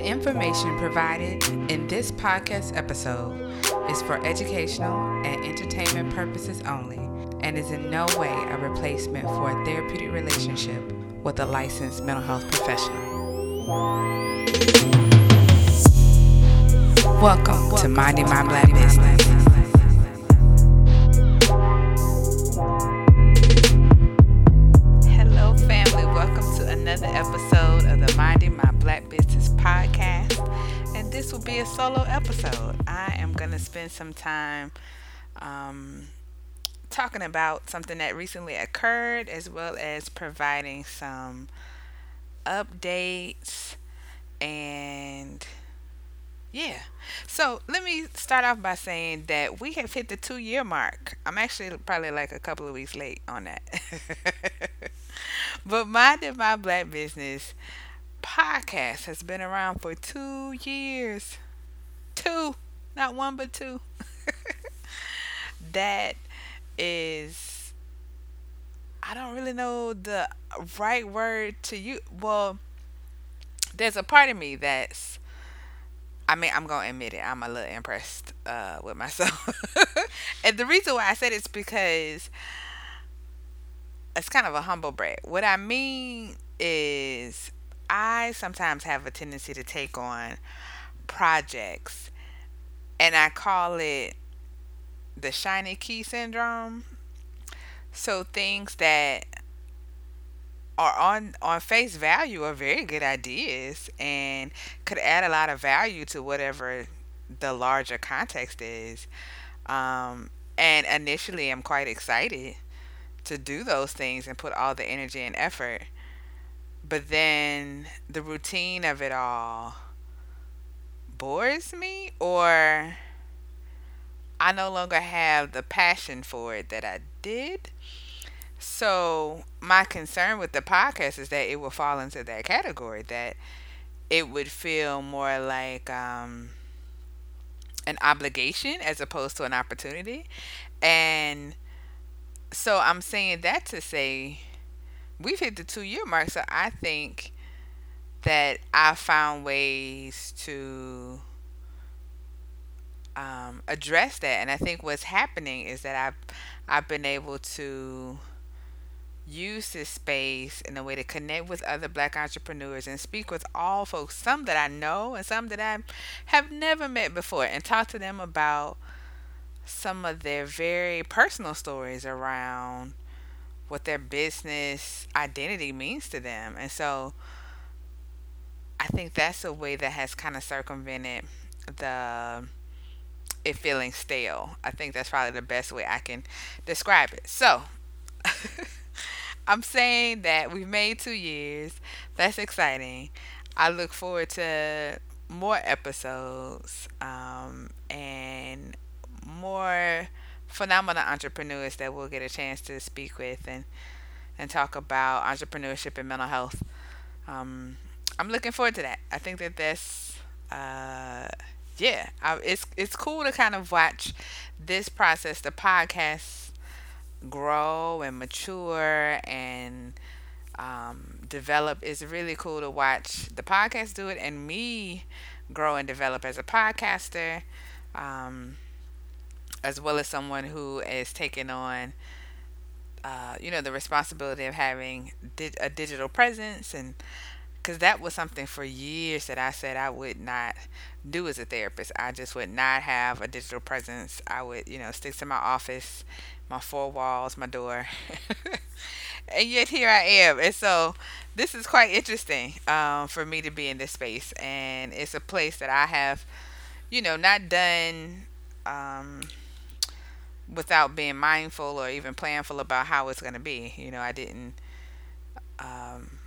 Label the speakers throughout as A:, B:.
A: The information provided in this podcast episode is for educational and entertainment purposes only and is in no way a replacement for a therapeutic relationship with a licensed mental health professional. Welcome to Minding My Black Business. Hello, family. Welcome to another episode of the Minding My Black Business podcast. And this will be a solo episode. I am going to spend some time um, talking about something that recently occurred as well as providing some updates and yeah. So let me start off by saying that we have hit the two year mark. I'm actually probably like a couple of weeks late on that. but Minding My Black Business podcast has been around for two years. Two. Not one, but two. that is. I don't really know the right word to use. Well, there's a part of me that's I mean, I'm gonna admit it. I'm a little impressed uh, with myself, and the reason why I said it's because it's kind of a humble brag. What I mean is, I sometimes have a tendency to take on projects, and I call it the shiny key syndrome. So things that are on on face value are very good ideas and could add a lot of value to whatever the larger context is. Um, and initially, I'm quite excited to do those things and put all the energy and effort. But then the routine of it all bores me, or I no longer have the passion for it that I did. So my concern with the podcast is that it will fall into that category that it would feel more like um, an obligation as opposed to an opportunity. And so I'm saying that to say we've hit the two year mark. So I think that I found ways to um, address that. And I think what's happening is that I've, I've been able to use this space in a way to connect with other black entrepreneurs and speak with all folks, some that I know and some that I have never met before, and talk to them about some of their very personal stories around what their business identity means to them. And so I think that's a way that has kind of circumvented the it feeling stale. I think that's probably the best way I can describe it. So I'm saying that we've made two years. That's exciting. I look forward to more episodes um, and more phenomenal entrepreneurs that we'll get a chance to speak with and and talk about entrepreneurship and mental health. Um, I'm looking forward to that. I think that that's uh, yeah, I, it's it's cool to kind of watch this process, the podcast grow and mature and um, develop. It's really cool to watch the podcast do it and me grow and develop as a podcaster, um, as well as someone who is taking on, uh, you know, the responsibility of having di- a digital presence and because that was something for years that I said I would not do as a therapist. I just would not have a digital presence. I would, you know, stick to my office my four walls, my door. and yet here I am. And so this is quite interesting um, for me to be in this space. And it's a place that I have, you know, not done um, without being mindful or even planful about how it's going to be. You know, I didn't. Um,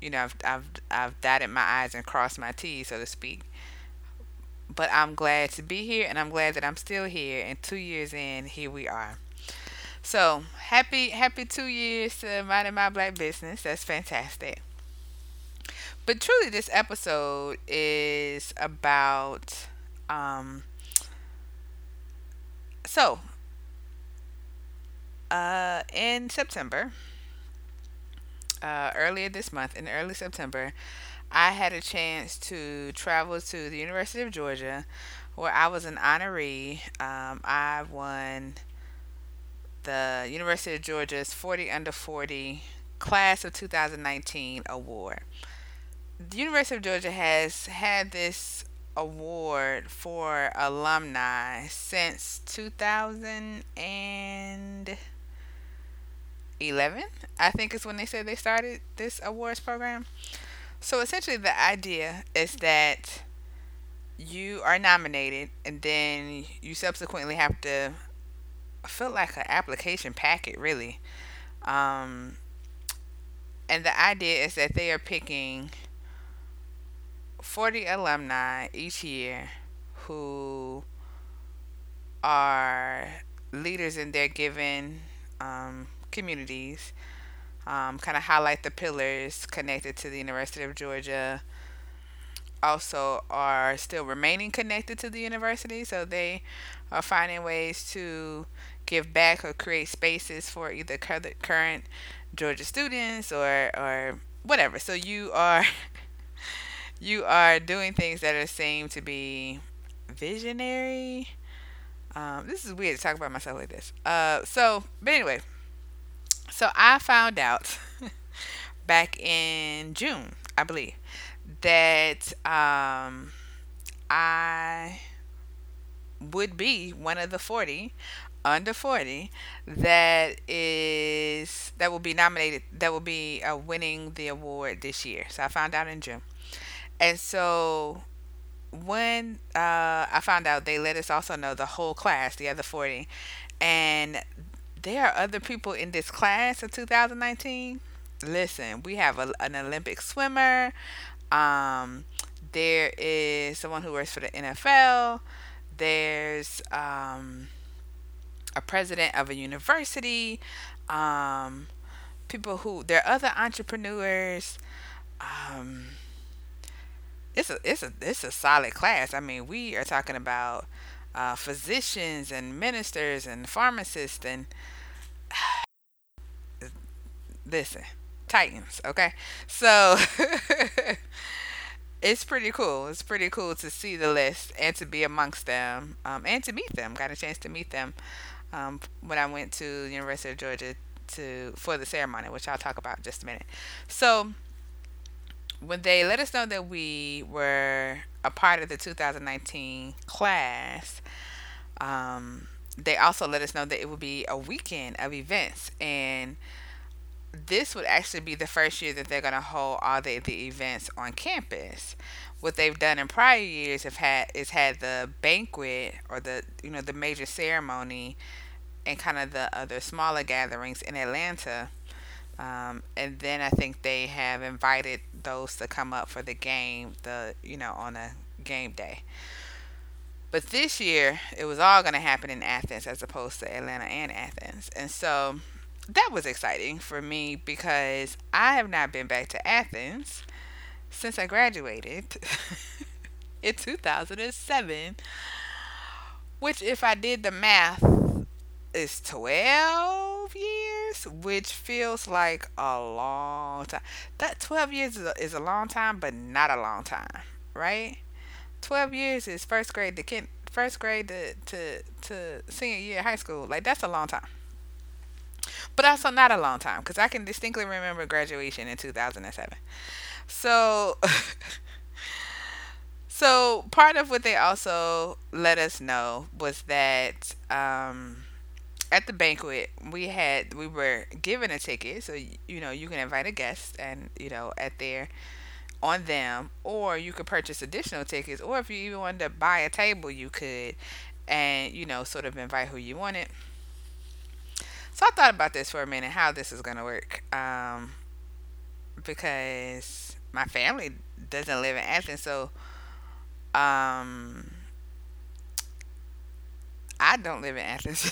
A: you know, I've, I've I've dotted my I's and crossed my T's, so to speak. But I'm glad to be here, and I'm glad that I'm still here. And two years in, here we are. So happy, happy two years to minding my black business. That's fantastic. But truly, this episode is about. Um, so, uh, in September, uh, earlier this month, in early September, I had a chance to travel to the University of Georgia, where I was an honoree. Um, I won the University of Georgia's 40 under 40 class of 2019 award. The University of Georgia has had this award for alumni since 2011 i think is when they said they started this awards program. So essentially the idea is that you are nominated and then you subsequently have to fill like an application packet really. Um, and the idea is that they are picking 40 alumni each year who are leaders in their given um, communities, um, kind of highlight the pillars connected to the University of Georgia. Also, are still remaining connected to the university, so they are finding ways to give back or create spaces for either current Georgia students or or whatever. So you are you are doing things that are seen to be visionary. Um, this is weird to talk about myself like this. Uh, so, but anyway, so I found out back in June, I believe, that um, I would be one of the 40 under 40 that is that will be nominated that will be uh, winning the award this year so i found out in june and so when uh, I found out, they let us also know the whole class, the other 40. And there are other people in this class of 2019. Listen, we have a, an Olympic swimmer. Um, there is someone who works for the NFL. There's um, a president of a university. Um, people who, there are other entrepreneurs. Um, it's a it's a it's a solid class. I mean, we are talking about uh, physicians and ministers and pharmacists and listen, titans. Okay, so it's pretty cool. It's pretty cool to see the list and to be amongst them um, and to meet them. Got a chance to meet them um, when I went to the University of Georgia to for the ceremony, which I'll talk about in just a minute. So when they let us know that we were a part of the 2019 class, um, they also let us know that it would be a weekend of events and this would actually be the first year that they're going to hold all the, the events on campus what they've done in prior years have had is had the banquet or the you know the major ceremony and kind of the other smaller gatherings in atlanta um, and then I think they have invited those to come up for the game, the you know, on a game day. But this year, it was all going to happen in Athens as opposed to Atlanta and Athens. And so that was exciting for me because I have not been back to Athens since I graduated in 2007. Which, if I did the math, is 12 years, which feels like a long time. That 12 years is a, is a long time, but not a long time, right? 12 years is first grade to first grade to, to, to senior year high school. Like, that's a long time. But also not a long time, because I can distinctly remember graduation in 2007. So. so part of what they also let us know was that um, at the banquet we had we were given a ticket so you know you can invite a guest and you know at there on them or you could purchase additional tickets or if you even wanted to buy a table you could and you know sort of invite who you wanted so i thought about this for a minute how this is to work um, because my family doesn't live in athens so um, I don't live in Athens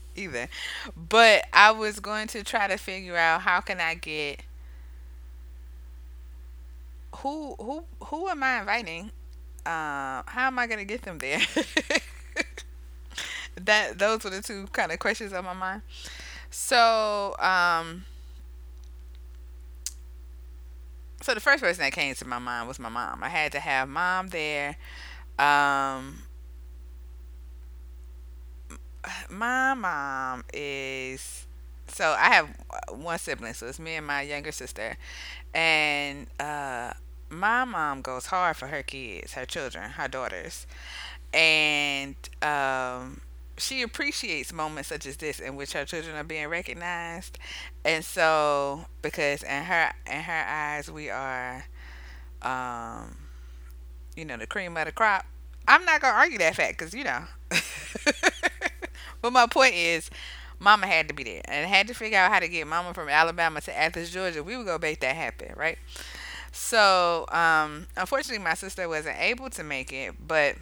A: either. But I was going to try to figure out how can I get who who who am I inviting? Um, how am I gonna get them there? that those were the two kind of questions on my mind. So um so the first person that came to my mind was my mom. I had to have mom there. Um, my mom is so I have one sibling, so it's me and my younger sister, and uh, my mom goes hard for her kids, her children, her daughters, and um, she appreciates moments such as this in which her children are being recognized, and so because in her in her eyes we are, um, you know, the cream of the crop. I'm not gonna argue that fact because you know. but my point is, Mama had to be there and had to figure out how to get Mama from Alabama to Athens, Georgia. We would go make that happen, right? So, um, unfortunately, my sister wasn't able to make it, but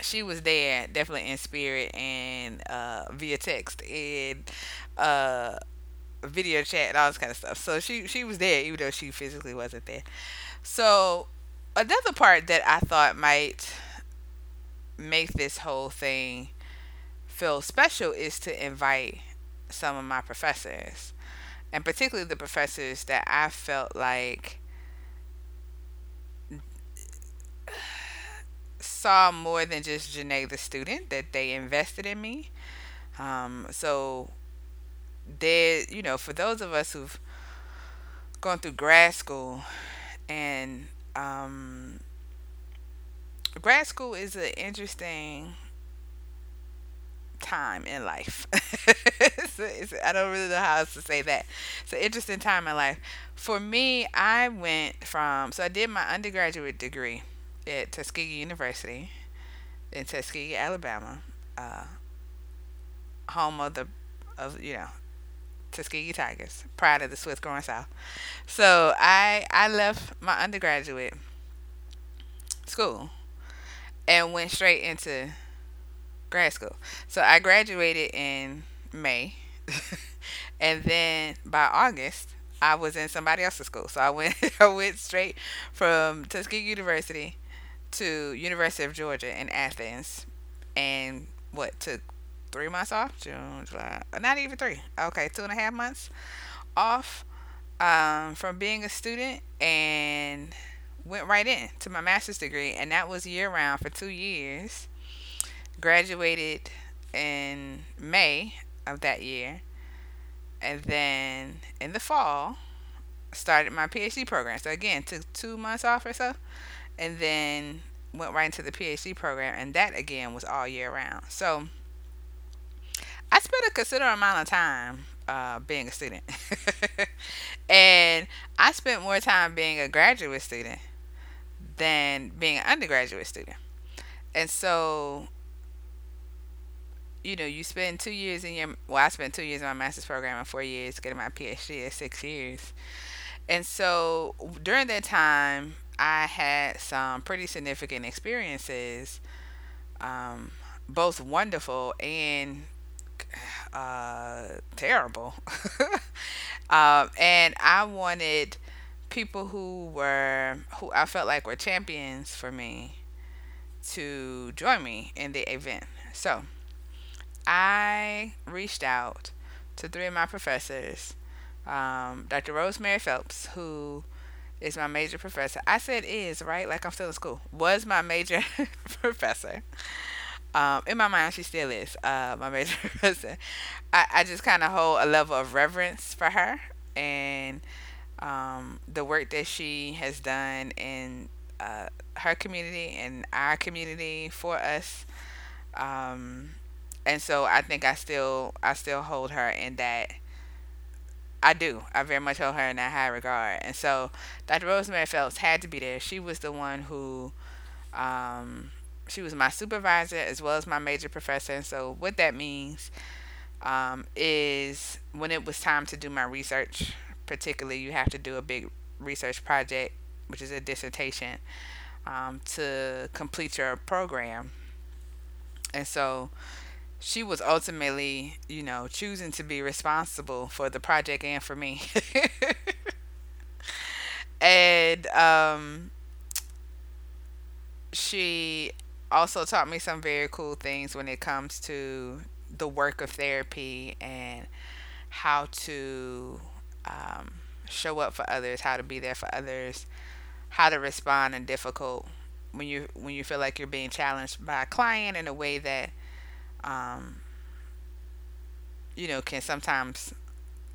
A: she was there definitely in spirit and uh, via text and uh, video chat and all this kind of stuff. So she she was there even though she physically wasn't there. So another part that I thought might make this whole thing feel special is to invite some of my professors, and particularly the professors that I felt like saw more than just Janae the student, that they invested in me. Um, so there, you know, for those of us who've gone through grad school and um, grad school is an interesting time in life. it's it's don't really know how else to say that. It's an interesting time in life. For me, I went from, so I did my undergraduate degree at Tuskegee University in Tuskegee, Alabama, uh, home of the, of you know, Tuskegee Tigers, pride of the Swift growing South. So I I left my undergraduate school and went straight into grad school. So I graduated in May, and then by August I was in somebody else's school. So I went I went straight from Tuskegee University to University of Georgia in Athens, and what took three months off? June, July, not even three. Okay, two and a half months off um, from being a student, and went right in to my master's degree, and that was year round for two years. Graduated in May of that year, and then in the fall started my PhD program. So again, took two months off or so, and then went right into the PhD program, and that again was all year round. So I spent a considerable amount of time uh, being a student, and I spent more time being a graduate student than being an undergraduate student. And so, you know, you spend two years in your well, I spent two years in my master's program and four years getting my PhD at six years. And so during that time, I had some pretty significant experiences, um, both wonderful and uh, terrible. um, and I wanted people who were who I felt like were champions for me to join me in the event. So I reached out to three of my professors, um, Dr. Rosemary Phelps, who is my major professor. I said is, right? Like I'm still in school. Was my major professor. Um, in my mind, she still is uh, my major professor. I, I just kind of hold a level of reverence for her and um, the work that she has done in uh, her community and our community for us. Um, and so I think I still I still hold her in that I do. I very much hold her in that high regard. And so Dr. Rosemary Phelps had to be there. She was the one who um, she was my supervisor as well as my major professor. And so what that means um, is when it was time to do my research particularly you have to do a big research project, which is a dissertation, um, to complete your program. And so she was ultimately, you know, choosing to be responsible for the project and for me. and um, she also taught me some very cool things when it comes to the work of therapy and how to um, show up for others, how to be there for others, how to respond in difficult when you when you feel like you're being challenged by a client in a way that um, you know can sometimes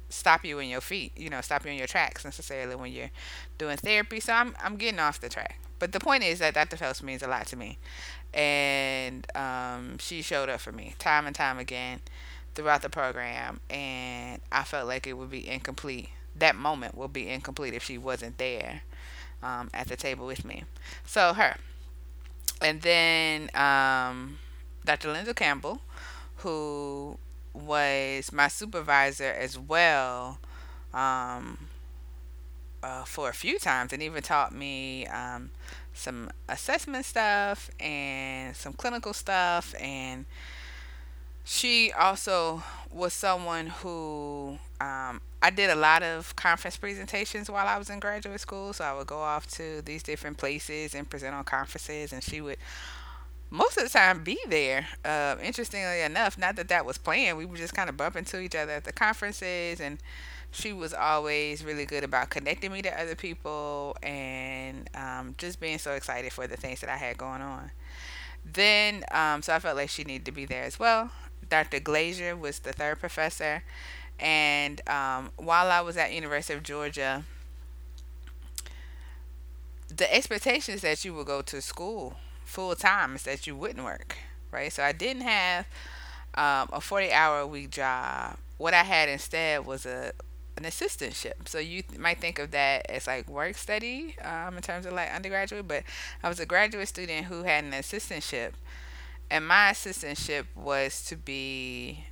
A: stop you in your feet, you know, stop you in your tracks necessarily when you're doing therapy. So I'm I'm getting off the track. But the point is that Dr. Phelps means a lot to me. And um, she showed up for me time and time again throughout the program. And I felt like it would be incomplete. That moment would be incomplete if she wasn't there um, at the table with me. So her. And then um, Dr. Linda Campbell, who was my supervisor as well um, uh, for a few times and even taught me um, some assessment stuff and some clinical stuff. And she also was someone who um, I did a lot of conference presentations while I was in graduate school. So I would go off to these different places and present on conferences, and she would most of the time be there. Uh, interestingly enough, not that that was planned, we were just kind of bumping into each other at the conferences, and she was always really good about connecting me to other people and um, just being so excited for the things that I had going on. Then, um, so I felt like she needed to be there as well. Dr. Glazier was the third professor, and um, while I was at University of Georgia, the expectation is that you would go to school full time is that you wouldn't work, right? So I didn't have um, a 40 hour a week job. What I had instead was a an assistantship. So you might think of that as like work study um, in terms of like undergraduate, but I was a graduate student who had an assistantship, and my assistantship was to be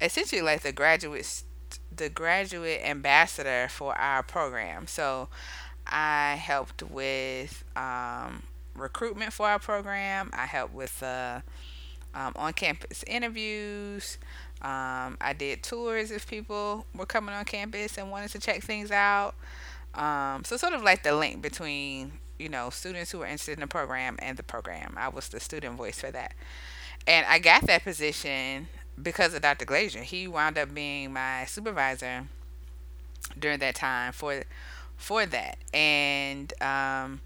A: essentially like the graduate the graduate ambassador for our program. So I helped with um, recruitment for our program. I helped with uh, um, on campus interviews. Um, I did tours if people were coming on campus and wanted to check things out. Um, so, sort of like the link between you know students who were interested in the program and the program. I was the student voice for that, and I got that position because of Dr. Glazier. He wound up being my supervisor during that time for for that, and um,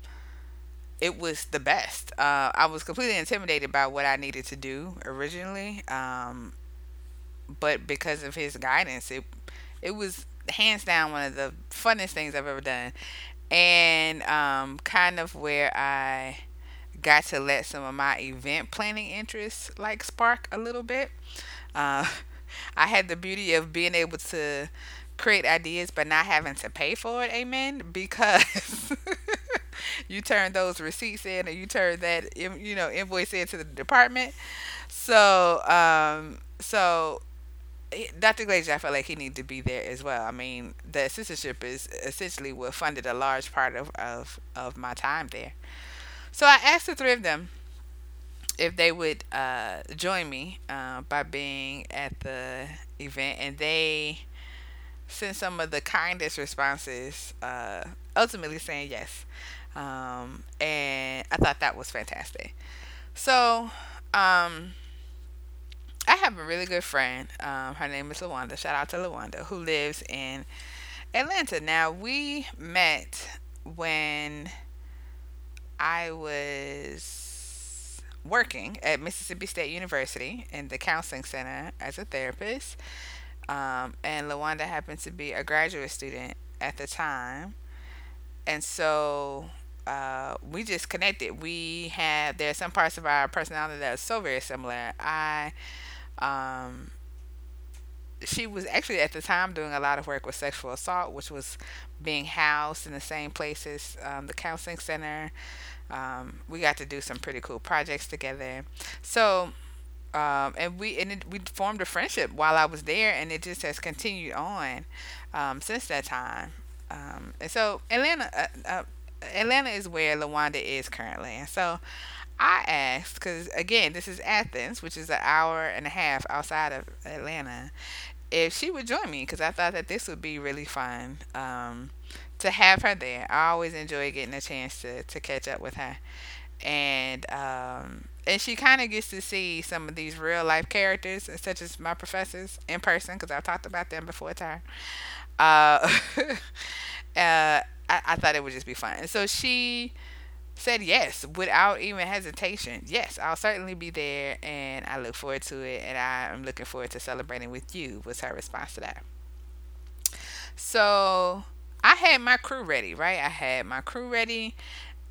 A: it was the best. Uh, I was completely intimidated by what I needed to do originally, um, but because of his guidance, it it was hands down one of the funnest things I've ever done, and um, kind of where I got to let some of my event planning interests like spark a little bit. Uh, I had the beauty of being able to create ideas but not having to pay for it. Amen. Because you turn those receipts in and you turn that you know invoice into the department. So um, so Dr. Glazier, I felt like he needed to be there as well. I mean, the assistantship is essentially what funded a large part of, of, of my time there. So I asked the three of them if they would uh, join me uh, by being at the event, and they sent some of the kindest responses, uh, ultimately saying yes. Um, and I thought that was fantastic. So, um, I have a really good friend. Um, her name is Lawanda. Shout out to Lawanda, who lives in Atlanta. Now, we met when I was working at Mississippi State University in the counseling center as a therapist. Um, and Lawanda happened to be a graduate student at the time. And so uh, we just connected. We have there's some parts of our personality that are so very similar. I um she was actually at the time doing a lot of work with sexual assault, which was being housed in the same places, um, the counseling center. Um, we got to do some pretty cool projects together. So, um, and we and it, we formed a friendship while I was there, and it just has continued on um, since that time. Um, and so Atlanta, uh, uh, Atlanta is where Lawanda is currently. And so I asked, because again, this is Athens, which is an hour and a half outside of Atlanta, if she would join me, because I thought that this would be really fun um, to have her there. I always enjoy getting a chance to, to catch up with her. And um, and she kind of gets to see some of these real life characters, such as my professors, in person, because I've talked about them before to her. Uh, uh, I, I thought it would just be fun. And so she said yes without even hesitation. Yes, I'll certainly be there and I look forward to it and I'm looking forward to celebrating with you was her response to that. So I had my crew ready, right? I had my crew ready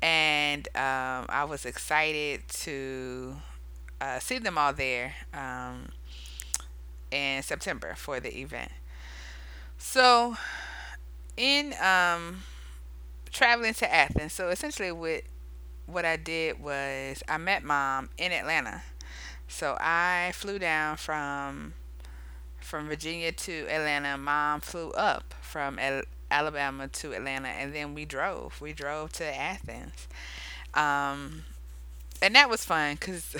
A: and um, I was excited to uh, see them all there um, in September for the event. So in um, traveling to Athens, so essentially what what I did was I met mom in Atlanta. So I flew down from from Virginia to Atlanta. Mom flew up from Al- Alabama to Atlanta, and then we drove. We drove to Athens, um, and that was fun because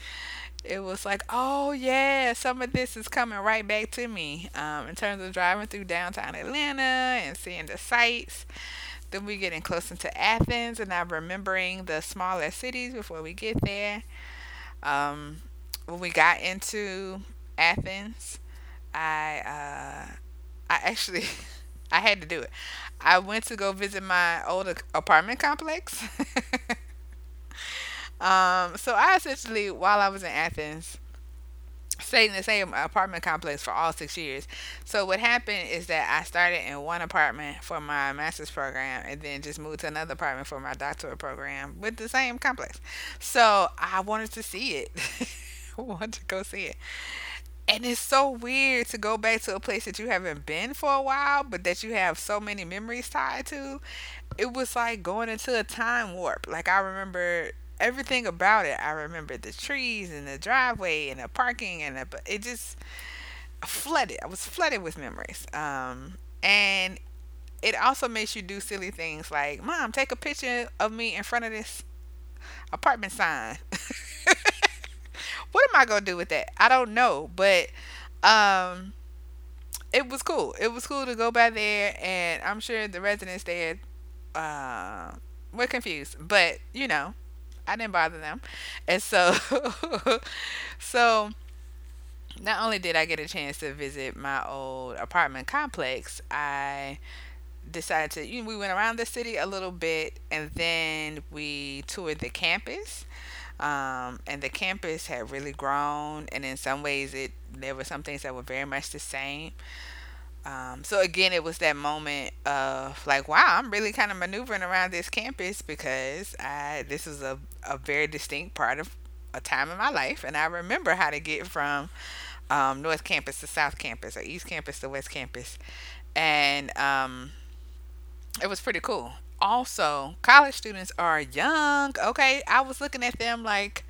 A: it was like, oh yeah, some of this is coming right back to me um, in terms of driving through downtown Atlanta and seeing the sights. Then we getting closer to Athens, and I'm remembering the smaller cities before we get there. Um, when we got into Athens, I uh, I actually I had to do it. I went to go visit my old apartment complex. um, so I essentially, while I was in Athens, stayed in the same apartment complex for all six years. So what happened is that I started in one apartment for my master's program and then just moved to another apartment for my doctoral program with the same complex. So I wanted to see it. I wanted to go see it. And it's so weird to go back to a place that you haven't been for a while, but that you have so many memories tied to. It was like going into a time warp. Like I remember everything about it. I remember the trees and the driveway and the parking and the, it just flooded. I was flooded with memories. Um, and it also makes you do silly things like, "Mom, take a picture of me in front of this apartment sign." what am I gonna do with that? I don't know, but um, it was cool. It was cool to go by there, and I'm sure the residents there uh, were confused, but you know, I didn't bother them, and so so not only did I get a chance to visit my old apartment complex, I decided to you know, we went around the city a little bit and then we toured the campus. Um, and the campus had really grown and in some ways it there were some things that were very much the same um, so again it was that moment of like wow i'm really kind of maneuvering around this campus because I, this was a, a very distinct part of a time in my life. And i remember how to get from um, north campus to south campus or east campus to west campus. And um, it was pretty cool. Also college students are young okay? I was looking at them like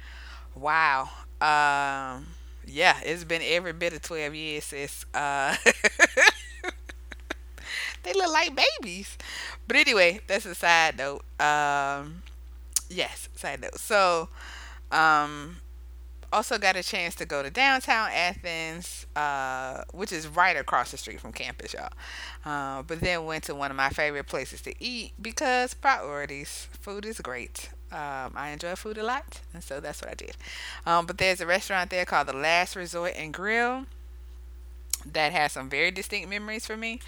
A: wow um yeah it's been every bit of 12 years since uh they look like babies but anyway that's a side note um yes side note so um also got a chance to go to downtown Athens, uh, which is right across the street from campus, y'all. Uh, but then went to one of my favorite places to eat because priorities. Food is great. Um, I enjoy food a lot, and so that's what I did. Um, but there's a restaurant there called the Last Resort and Grill that has some very distinct memories for me.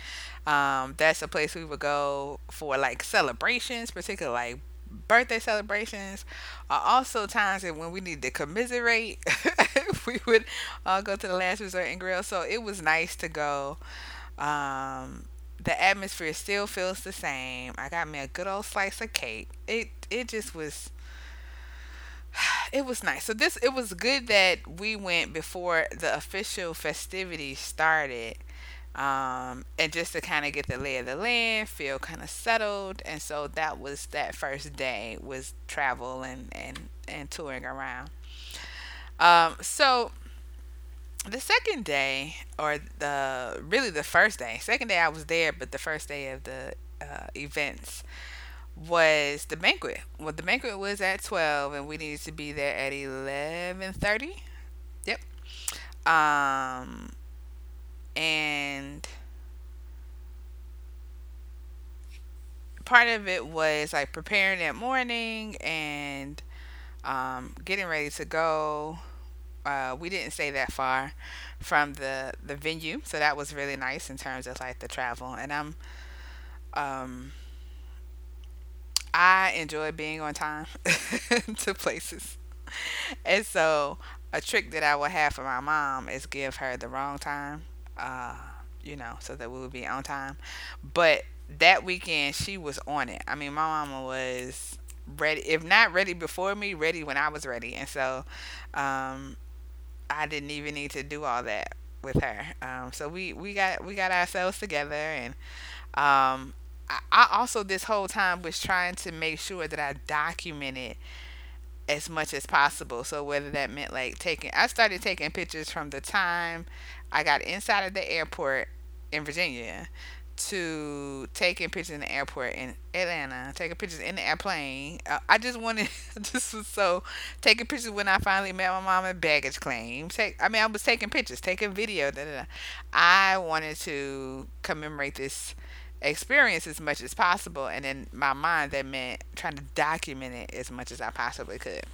A: Um, that's a place we would go for like celebrations, particularly like birthday celebrations are also times that when we need to commiserate, we would all go to the last resort and grill. So it was nice to go. Um, the atmosphere still feels the same. I got me a good old slice of cake. It it just was it was nice. So this it was good that we went before the official festivities started um, and just to kind of get the lay of the land, feel kind of settled. And so that was that first day was travel and and and touring around. Um, so the second day, or the really the first day, second day I was there, but the first day of the uh, events was the banquet. Well, the banquet was at twelve, and we needed to be there at eleven thirty. Yep. Um, and part of it was like preparing that morning and um, getting ready to go Uh, we didn't stay that far from the the venue, so that was really nice in terms of like the travel. And I'm um I enjoy being on time to places. And so a trick that I would have for my mom is give her the wrong time, uh, you know, so that we would be on time. But that weekend she was on it. I mean, my mama was ready, if not ready before me, ready when I was ready. And so um, I didn't even need to do all that with her. Um, so we, we got we got ourselves together and um, I, also this whole time was trying to make sure that I documented as much as possible. So whether that meant like taking, I started taking pictures from the time I got inside of the airport in Virginia to taking pictures in the airport in Atlanta, taking pictures in the airplane. Uh, I just wanted, this was so, taking pictures when I finally met my mom at baggage claim. Take, I mean, I was taking pictures, taking video. Da, da, da. I wanted to commemorate this experience as much as possible. And in my mind, that meant trying to document it as much as I possibly could.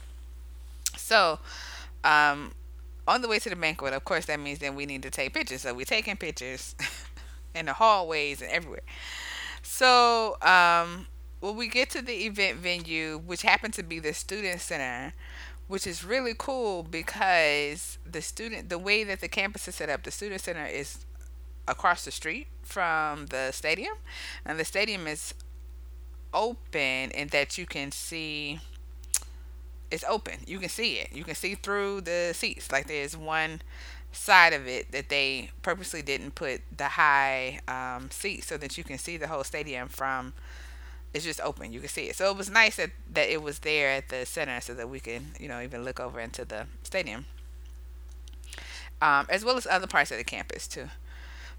A: So, um, on the way to the banquet, of course, that means then we need to take pictures. So we're taking pictures in the hallways and everywhere. So, um, when we get to the event venue, which happened to be the student center, which is really cool because the student, the way that the campus is set up, the student center is across the street from the stadium, and the stadium is open in that you can see. It's open. You can see it. You can see through the seats. Like there's one side of it that they purposely didn't put the high um, seat so that you can see the whole stadium from it's just open you can see it so it was nice that, that it was there at the center so that we can you know even look over into the stadium um, as well as other parts of the campus too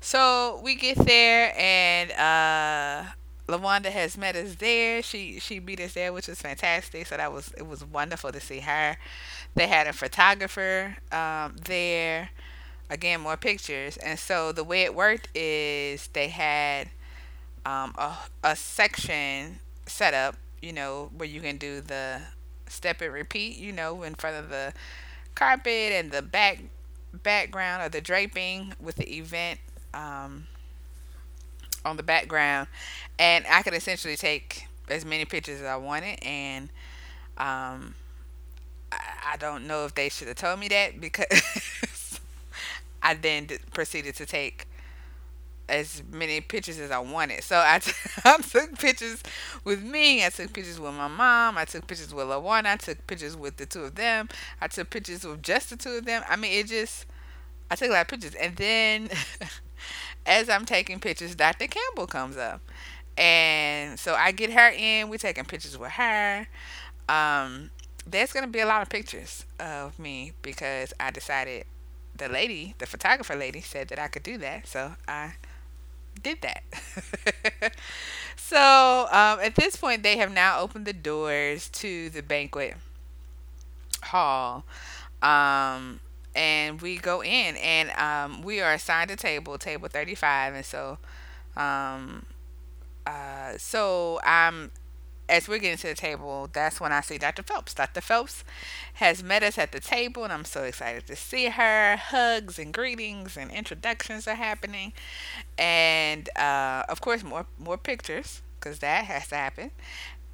A: so we get there and uh Lawanda has met us there. She she beat us there, which was fantastic. So that was it was wonderful to see her. They had a photographer um, there. Again, more pictures. And so the way it worked is they had um, a, a section set up, you know, where you can do the step and repeat, you know, in front of the carpet and the back background or the draping with the event um, on the background, and I could essentially take as many pictures as I wanted. And um, I, I don't know if they should have told me that because I then proceeded to take as many pictures as I wanted. So I, t- I took pictures with me. I took pictures with my mom. I took pictures with LaWanda. I took pictures with the two of them. I took pictures with just the two of them. I mean, it just, I took a lot of pictures. And then as I'm taking pictures, Dr. Campbell comes up. And so I get her in. We're taking pictures with her. Um, there's going to be a lot of pictures of me because I decided the lady, the photographer lady, said that I could do that. So I did that. so um, at this point, they have now opened the doors to the banquet hall. Um, and we go in and um, we are assigned a table table 35 and so um uh so i'm as we're getting to the table that's when i see dr phelps. Dr phelps has met us at the table and i'm so excited to see her. Hugs and greetings and introductions are happening. And uh of course more more pictures because that has to happen.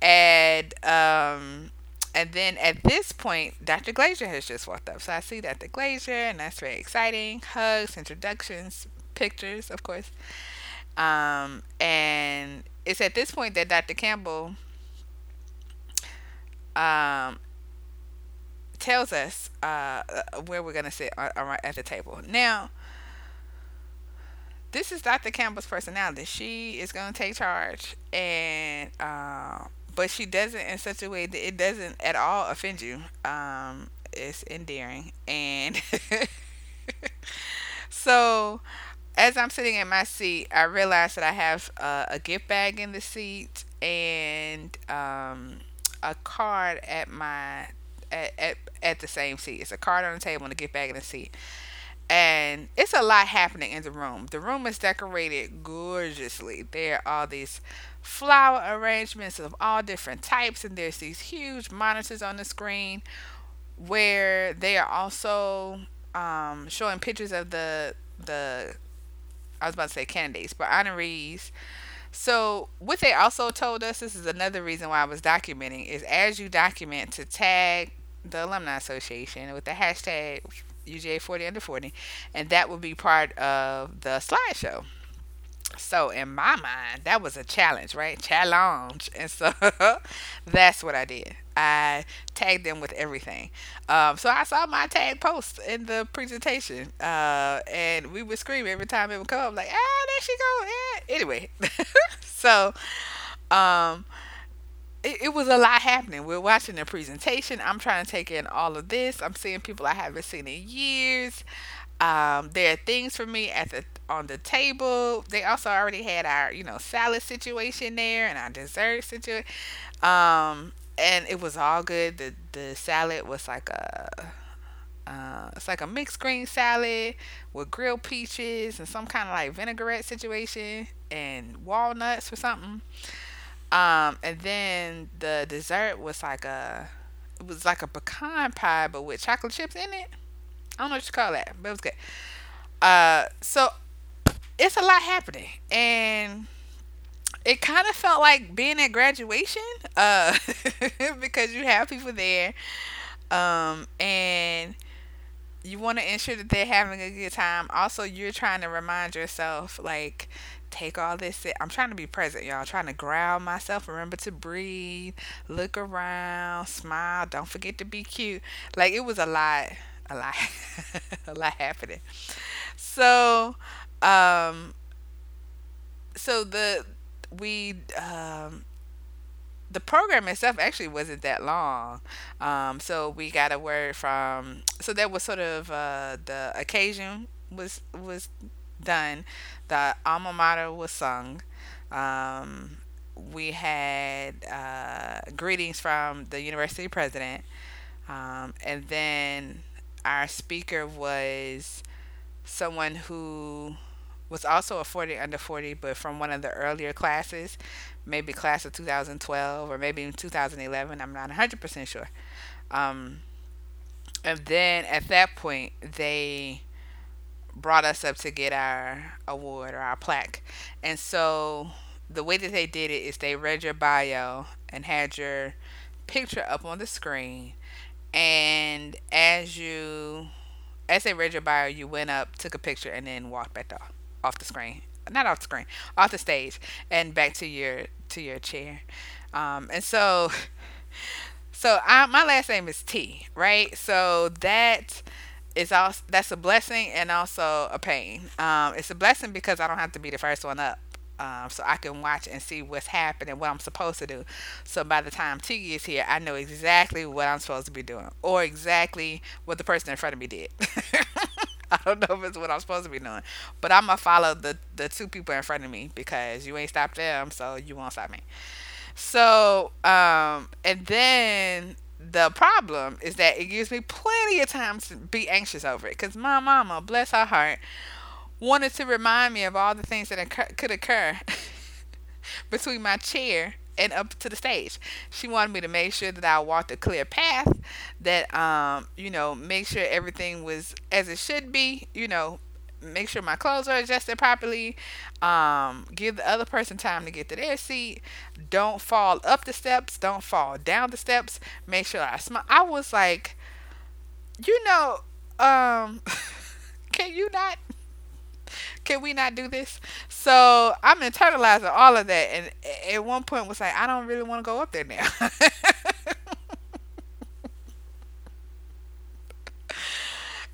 A: And um and then at this point, Dr. Glazier has just walked up. So I see Dr. Glazier, and that's very exciting. Hugs, introductions, pictures, of course. Um, and it's at this point that Dr. Campbell um, tells us uh, where we're going to sit at the table. Now, this is Dr. Campbell's personality. She is going to take charge and uh, but she does it in such a way that it doesn't at all offend you. Um, it's endearing, and so as I'm sitting in my seat, I realize that I have a gift bag in the seat and um, a card at my at, at at the same seat. It's a card on the table and a gift bag in the seat. And it's a lot happening in the room. The room is decorated gorgeously. There are all these flower arrangements of all different types, and there's these huge monitors on the screen where they are also um, showing pictures of the the I was about to say candidates, but honorees. So what they also told us, this is another reason why I was documenting, is as you document to tag the alumni association with the hashtag UGA 40 under 40, and that will be part of the slideshow. So in my mind, that was a challenge, right? Challenge. And so that's what I did. I tagged them with everything. Um, so I saw my tag post in the presentation, uh, and we would scream every time it would come, like, ah, there she go. Yeah. Anyway, so um, it, it was a lot happening. We're watching the presentation. I'm trying to take in all of this. I'm seeing people I haven't seen in years. Um, there are things for me at the on the table. They also already had our, you know, salad situation there and our dessert situation. Um, and it was all good. The the salad was like a uh, it's like a mixed green salad with grilled peaches and some kind of like vinaigrette situation and walnuts or something. Um, and then the dessert was like a it was like a pecan pie but with chocolate chips in it. I don't know what you call that, but it was good. Uh, so it's a lot happening, and it kind of felt like being at graduation, uh, because you have people there, um, and you want to ensure that they're having a good time. Also, you're trying to remind yourself, like, take all this. I'm trying to be present, y'all. I'm trying to ground myself. Remember to breathe, look around, smile. Don't forget to be cute. Like, it was a lot a lot a lot happening so um so the we um the program itself actually wasn't that long. Um, so we got a word from so that was sort of uh, the occasion was was done. The alma mater was sung. Um, we had uh, greetings from the university president, um, and then our speaker was someone who was also a 40 under 40, but from one of the earlier classes, maybe class of 2012 or maybe 2011. I'm not 100% sure. Um, and then at that point, they brought us up to get our award or our plaque. And so the way that they did it is they read your bio and had your picture up on the screen and as you, as they read your bio, you went up, took a picture, and then walked back off, off the screen. Not off the screen, off the stage, and back to your to your chair. Um, and so, so I, my last name is T, right? So that is also that's a blessing and also a pain. Um, it's a blessing because I don't have to be the first one up um, so I can watch and see what's happening, what I'm supposed to do. So by the time Tiggy is here, I know exactly what I'm supposed to be doing, or exactly what the person in front of me did. I don't know if it's what I'm supposed to be doing, but I'm gonna follow the the two people in front of me because you ain't stopped them, so you won't stop me. So, um, and then the problem is that it gives me plenty of time to be anxious over it because my mama, bless her heart, wanted to remind me of all the things that occur- could occur between my chair and up to the stage. She wanted me to make sure that I walked a clear path, that um, you know, make sure everything was as it should be, you know, make sure my clothes are adjusted properly, um, give the other person time to get to their seat, don't fall up the steps, don't fall down the steps, make sure I smile. I was like, you know, um, can you not can we not do this? So I'm internalizing all of that, and at one point was like, I don't really want to go up there now.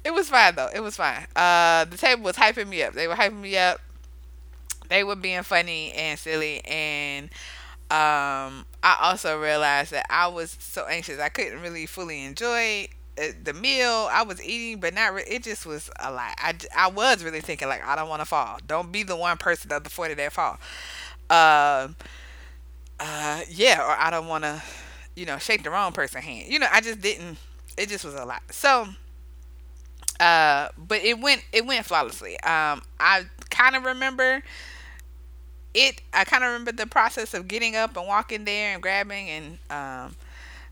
A: it was fine though. It was fine. Uh, the table was hyping me up. They were hyping me up. They were being funny and silly, and um, I also realized that I was so anxious I couldn't really fully enjoy the meal I was eating, but not re- it just was a lot. I, I was really thinking like I don't want to fall. Don't be the one person of the forty that fall. Uh, uh, yeah, or I don't want to, you know, shake the wrong person hand. You know, I just didn't. It just was a lot. So, uh, but it went it went flawlessly. Um, I kind of remember it. I kind of remember the process of getting up and walking there and grabbing and um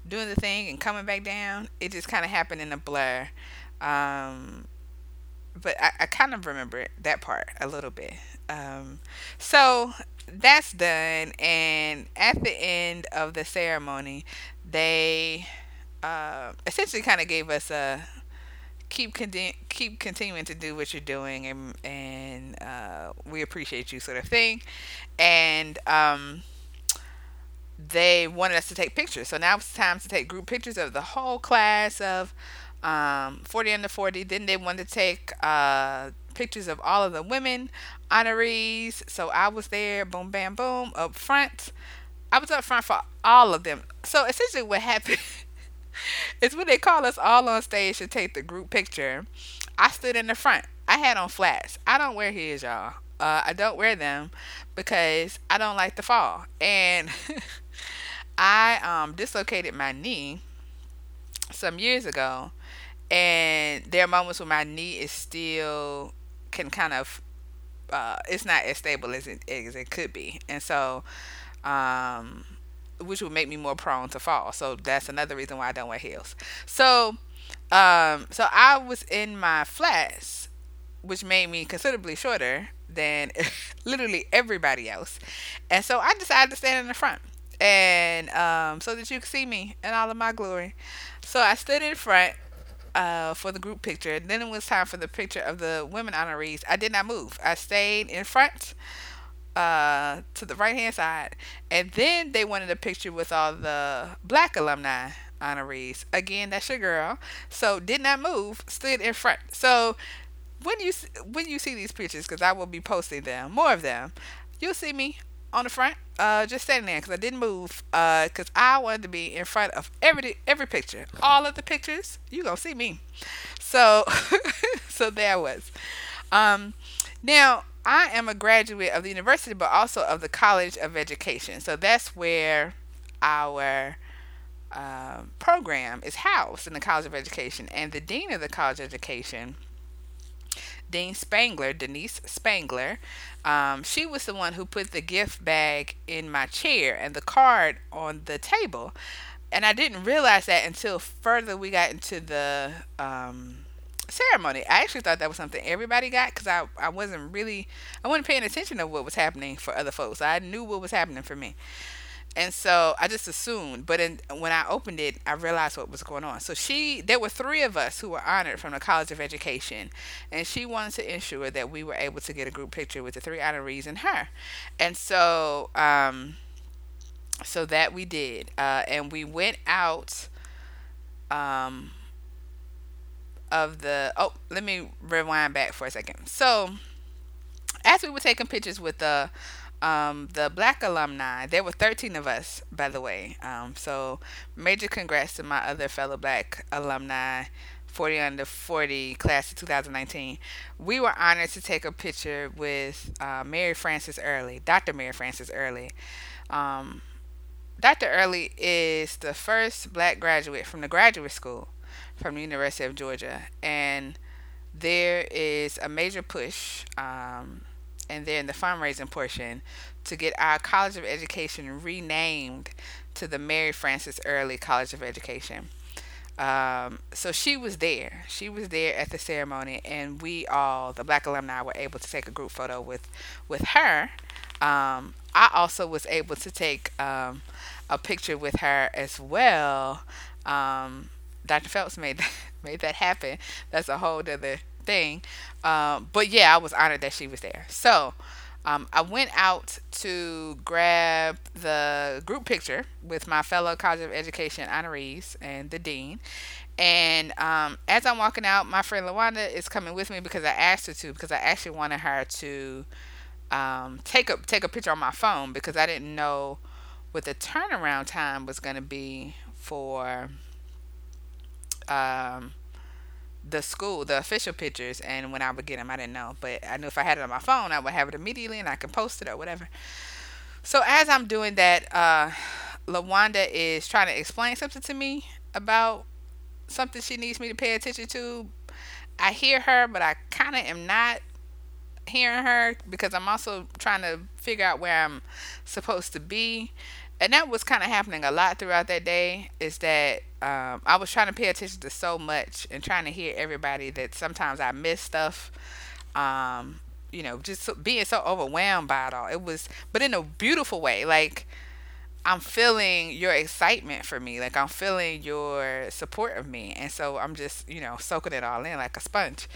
A: doing the thing and coming back down. It just kind of happened in a blur. Um, but I, I kind of remember that part a little bit. Um, so that's done, and at the end of the ceremony, they uh, essentially kind of gave us a keep keep continuing to do what you're doing, and and uh, we appreciate you, sort of thing, and um, they wanted us to take pictures. So now it's time to take group pictures of the whole class of um, 40 under 40. Then they wanted to take uh, pictures of all of the women honorees. So I was there, boom, bam, boom, up front. I was up front for all of them. So essentially, what happened is when they call us all on stage to take the group picture, I stood in the front. I had on flats. I don't wear heels, y'all. Uh, I don't wear them because I don't like to fall. And I um, dislocated my knee some years ago, and there are moments where my knee is still can kind of uh, it's not as stable as it as it could be, and so um, which would make me more prone to fall. So that's another reason why I don't wear heels. So um, so I was in my flats, which made me considerably shorter than literally everybody else, and so I decided to stand in the front and um, so that you could see me in all of my glory. So I stood in front uh, for the group picture. Then it was time for the picture of the women honorees. I did not move. I stayed in front uh, to the right hand side. And then they wanted a picture with all the black alumni honorees. Again, that's your girl. So did not move, stood in front. So when you when you see these pictures, because I will be posting them, more of them, you'll see me on the front, uh, just standing there because I didn't move, uh, because I wanted to be in front of every every picture, all of the pictures. You gonna see me, so so there I was. Um, now I am a graduate of the university, but also of the College of Education. So that's where our uh, program is housed in the College of Education, and the dean of the College of Education Dean Spangler, Denise Spangler, um, she was the one who put the gift bag in my chair and the card on the table. And I didn't realize that until further we got into the um, ceremony. I actually thought that was something everybody got because I, I wasn't really, I wasn't paying attention to what was happening for other folks. I knew what was happening for me. And so I just assumed, but in, when I opened it, I realized what was going on. So she, there were three of us who were honored from the College of Education, and she wanted to ensure that we were able to get a group picture with the three honorees and her. And so, um, so that we did, uh, and we went out. Um, of the oh, let me rewind back for a second. So, as we were taking pictures with the um, the black alumni, there were 13 of us, by the way. Um, so, major congrats to my other fellow black alumni, 40 under 40, class of 2019. We were honored to take a picture with uh, Mary Frances Early, Dr. Mary Frances Early. Um, Dr. Early is the first black graduate from the graduate school from the University of Georgia. And there is a major push um, and then the fundraising portion to get our College of Education renamed to the Mary Frances Early College of Education. Um, so she was there. She was there at the ceremony, and we all, the Black alumni, were able to take a group photo with with her. Um, I also was able to take um, a picture with her as well. Um, Dr. Phelps made that, made that happen. That's a whole other thing. Um, but yeah, I was honored that she was there. So um, I went out to grab the group picture with my fellow College of Education honorees and the dean. And um, as I'm walking out, my friend Lawanda is coming with me because I asked her to because I actually wanted her to um, take a take a picture on my phone because I didn't know what the turnaround time was going to be for um, the school, the official pictures, and when I would get them, I didn't know. But I knew if I had it on my phone, I would have it immediately and I can post it or whatever. So as I'm doing that, uh, Lawanda is trying to explain something to me about something she needs me to pay attention to. I hear her, but I kind of am not hearing her because I'm also trying to figure out where I'm supposed to be. And that was kind of happening a lot throughout that day is that um, i was trying to pay attention to so much and trying to hear everybody that sometimes i missed stuff um, you know just being so overwhelmed by it all. It was but in a beautiful way like i'm feeling your excitement for me like i'm feeling your support of me and so i'm just you know soaking it all in like a sponge.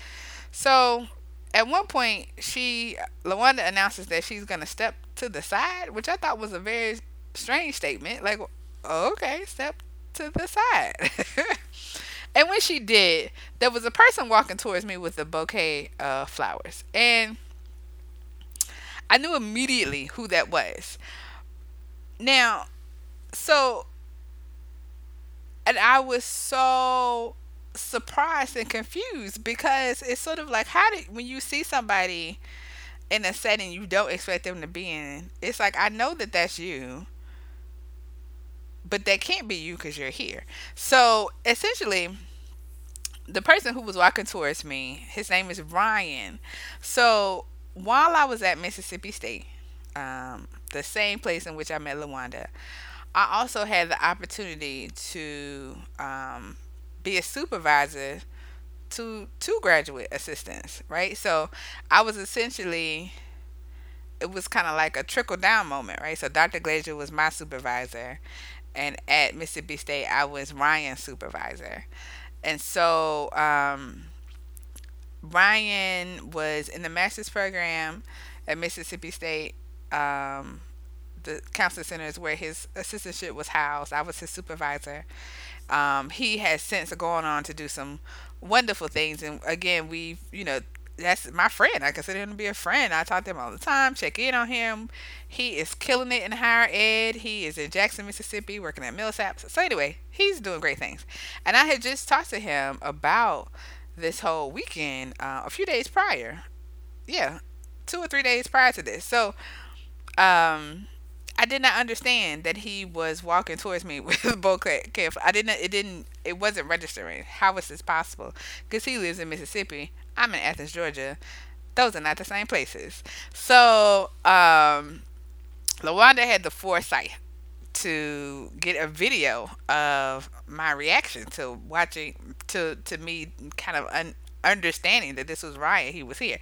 A: So at one point she lawanda announces that she's going to step to the side which i thought was a very strange statement. Like, oh, okay, step to the side. and when she did, there was a person walking towards me with a bouquet of flowers. And I knew immediately who that was. Now, so, and I was so surprised and confused because it's sort of like, how did, when you see somebody in a setting you don't expect them to be in, it's like, I know that that's you but that can't be you because you're here. So essentially, the person who was walking towards me, his name is Ryan. So while I was at Mississippi State, um, the same place in which I met Lawanda, I also had the opportunity to um, be a supervisor to two graduate assistants, right? So I was essentially it was kind of like a trickle down moment, right? So Dr. Glazier was my supervisor, and at Mississippi State, I was Ryan's supervisor. And so um, Ryan was in the master's program at Mississippi State. Um, the counseling center is where his assistantship was housed. I was his supervisor. Um, he has since gone on to do some wonderful things. And again, we've, you know, that's my friend. I consider him to be a friend. I talk to him all the time, check in on him. He is killing it in higher ed. He is in Jackson, Mississippi, working at Millsaps. So anyway, he's doing great things. And I had just talked to him about this whole weekend uh, a few days prior. Yeah, two or three days prior to this. So um, I did not understand that he was walking towards me with a bouquet. I didn't. It didn't. It wasn't registering. How was this possible? Because he lives in Mississippi. I'm in Athens, Georgia. Those are not the same places. So, um, Lawanda had the foresight to get a video of my reaction to watching to to me kind of un- understanding that this was Ryan. He was here,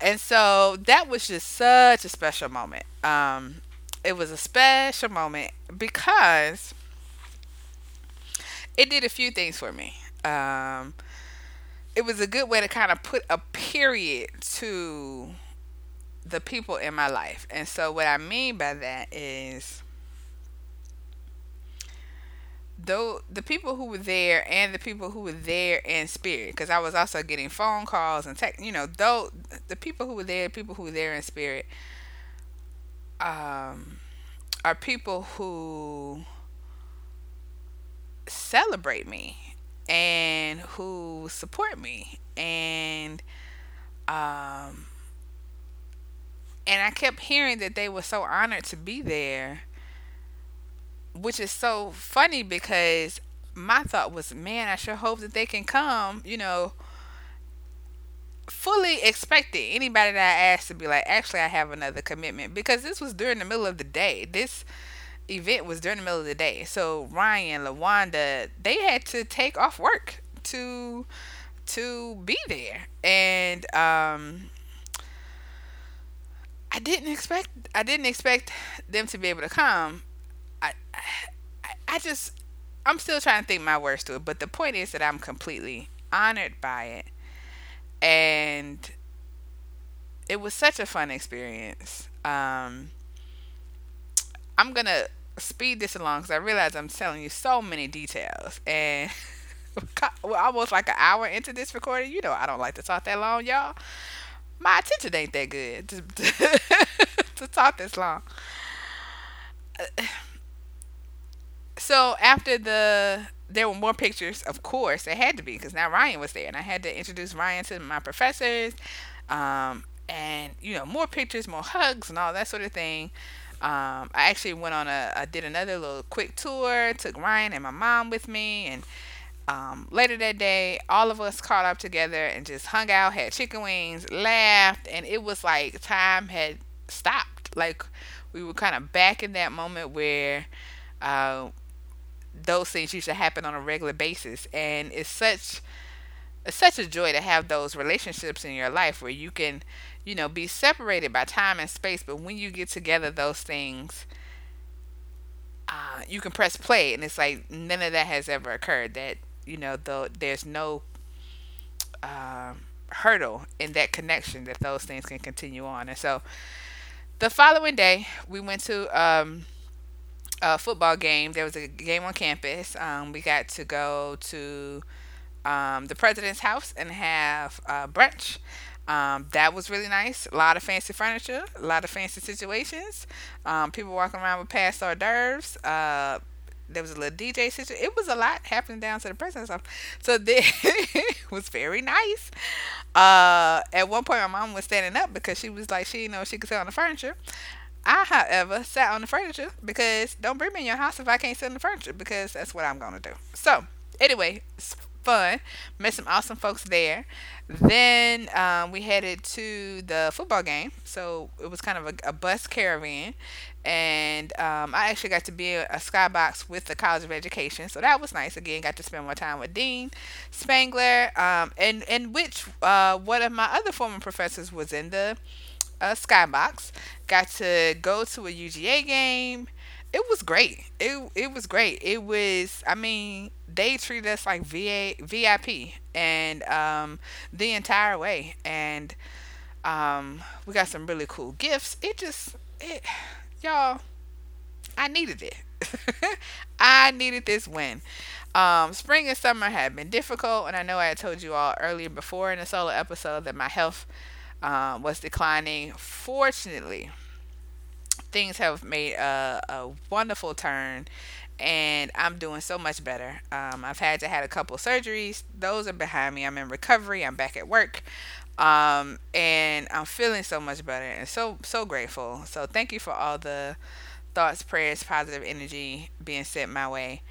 A: and so that was just such a special moment. Um, it was a special moment because it did a few things for me. Um, it was a good way to kind of put a period to the people in my life. And so what I mean by that is though the people who were there and the people who were there in spirit because I was also getting phone calls and text, you know, though the people who were there, people who were there in spirit um are people who celebrate me and who support me and um and I kept hearing that they were so honored to be there which is so funny because my thought was man I sure hope that they can come you know fully expected anybody that I asked to be like actually I have another commitment because this was during the middle of the day this event was during the middle of the day. So Ryan, Lawanda, they had to take off work to to be there. And um I didn't expect I didn't expect them to be able to come. I I, I just I'm still trying to think my words to it, but the point is that I'm completely honored by it. And it was such a fun experience. Um I'm gonna speed this along because I realize I'm telling you so many details, and we're almost like an hour into this recording. You know, I don't like to talk that long, y'all. My attention ain't that good to, to, to talk this long. So after the there were more pictures, of course, there had to be because now Ryan was there, and I had to introduce Ryan to my professors, um, and you know more pictures, more hugs, and all that sort of thing. Um, I actually went on a, I did another little quick tour, took Ryan and my mom with me, and um, later that day, all of us caught up together and just hung out, had chicken wings, laughed, and it was like time had stopped. Like we were kind of back in that moment where uh, those things used to happen on a regular basis, and it's such it's such a joy to have those relationships in your life where you can, you know, be separated by time and space, but when you get together, those things. Uh, you can press play, and it's like none of that has ever occurred. That you know, though there's no uh, hurdle in that connection that those things can continue on. And so, the following day, we went to um, a football game. There was a game on campus. Um, we got to go to um, the president's house and have uh, brunch. Um, that was really nice. A lot of fancy furniture, a lot of fancy situations. Um, people walking around with passed hors d'oeuvres. Uh, there was a little DJ situation. It was a lot happening down to the president's house. So it was very nice. Uh, at one point, my mom was standing up because she was like, she know she could sit on the furniture. I, however, sat on the furniture because don't bring me in your house if I can't sit on the furniture because that's what I'm gonna do. So anyway, fun. Met some awesome folks there. Then um, we headed to the football game. So it was kind of a, a bus caravan. And um, I actually got to be a, a skybox with the College of Education. So that was nice. Again, got to spend more time with Dean Spangler. Um, and, and which uh, one of my other former professors was in the skybox. Got to go to a UGA game it was great. It it was great. It was I mean, they treated us like VA VIP and um the entire way and um we got some really cool gifts. It just it y'all I needed it. I needed this win. Um, spring and summer have been difficult, and I know I had told you all earlier before in a solo episode that my health um, was declining. Fortunately, things have made a, a wonderful turn and I'm doing so much better. Um, I've had to had a couple surgeries; those are behind me. I'm in recovery. I'm back at work, um, and I'm feeling so much better and so so grateful. So thank you for all the thoughts, prayers, positive energy being sent my way.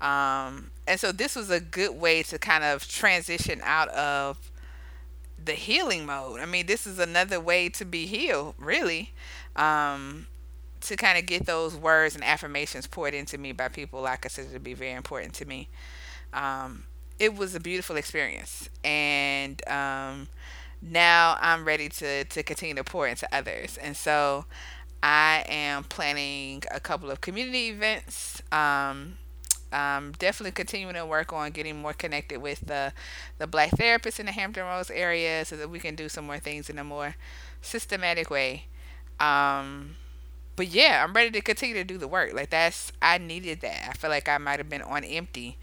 A: Um, and so this was a good way to kind of transition out of the healing mode. I mean, this is another way to be healed, really. Um, to kind of get those words and affirmations poured into me by people I consider to be very important to me. Um, it was a beautiful experience, and um, now I'm ready to to continue to pour into others. And so, I am planning a couple of community events. Um, um, definitely continuing to work on getting more connected with the the black therapists in the Hampton Roads area so that we can do some more things in a more systematic way. Um, but yeah, I'm ready to continue to do the work. Like that's I needed that. I feel like I might have been on empty,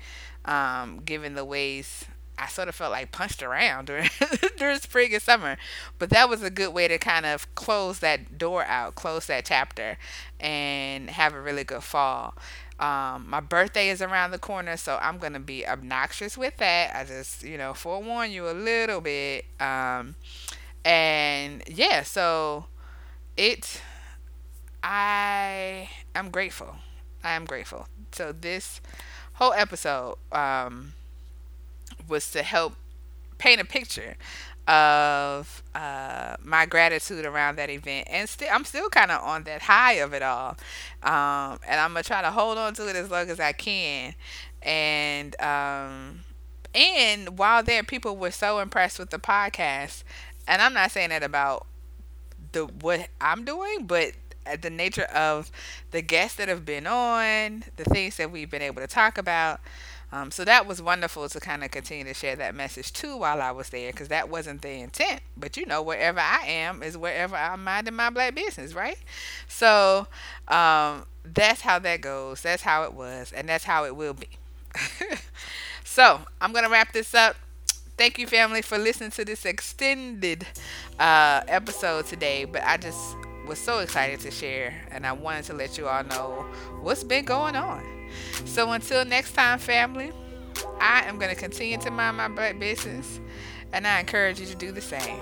A: um, given the ways I sort of felt like punched around during during spring and summer. But that was a good way to kind of close that door out, close that chapter, and have a really good fall. Um, my birthday is around the corner, so I'm gonna be obnoxious with that. I just, you know, forewarn you a little bit. Um, and yeah, so it I am grateful. I am grateful. So this whole episode um, was to help paint a picture of uh, my gratitude around that event, and still I'm still kind of on that high of it all, um, and I'm gonna try to hold on to it as long as I can, and um, and while there, people were so impressed with the podcast, and I'm not saying that about the what I'm doing, but the nature of the guests that have been on, the things that we've been able to talk about. Um, so that was wonderful to kind of continue to share that message too while I was there because that wasn't the intent. But you know, wherever I am is wherever I'm minding my black business, right? So um, that's how that goes. That's how it was, and that's how it will be. so I'm gonna wrap this up. Thank you, family, for listening to this extended uh, episode today. But I just was so excited to share, and I wanted to let you all know what's been going on. So until next time, family, I am going to continue to mind my black business, and I encourage you to do the same.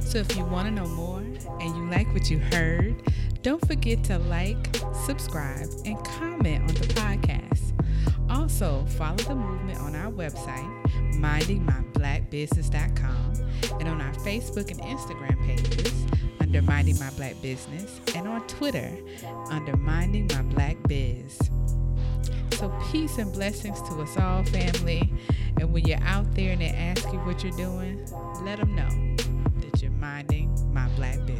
A: So if you want to know more and you like what you heard, don't forget to like, subscribe, and comment on the podcast. Also, follow the movement on our website,
B: mindingmyblackbusiness.com and on our Facebook and Instagram pages under Minding My Black Business and on Twitter under Minding My Black Biz. So, peace and blessings to us all, family. And when you're out there and they ask you what you're doing, let them know that you're minding my black business.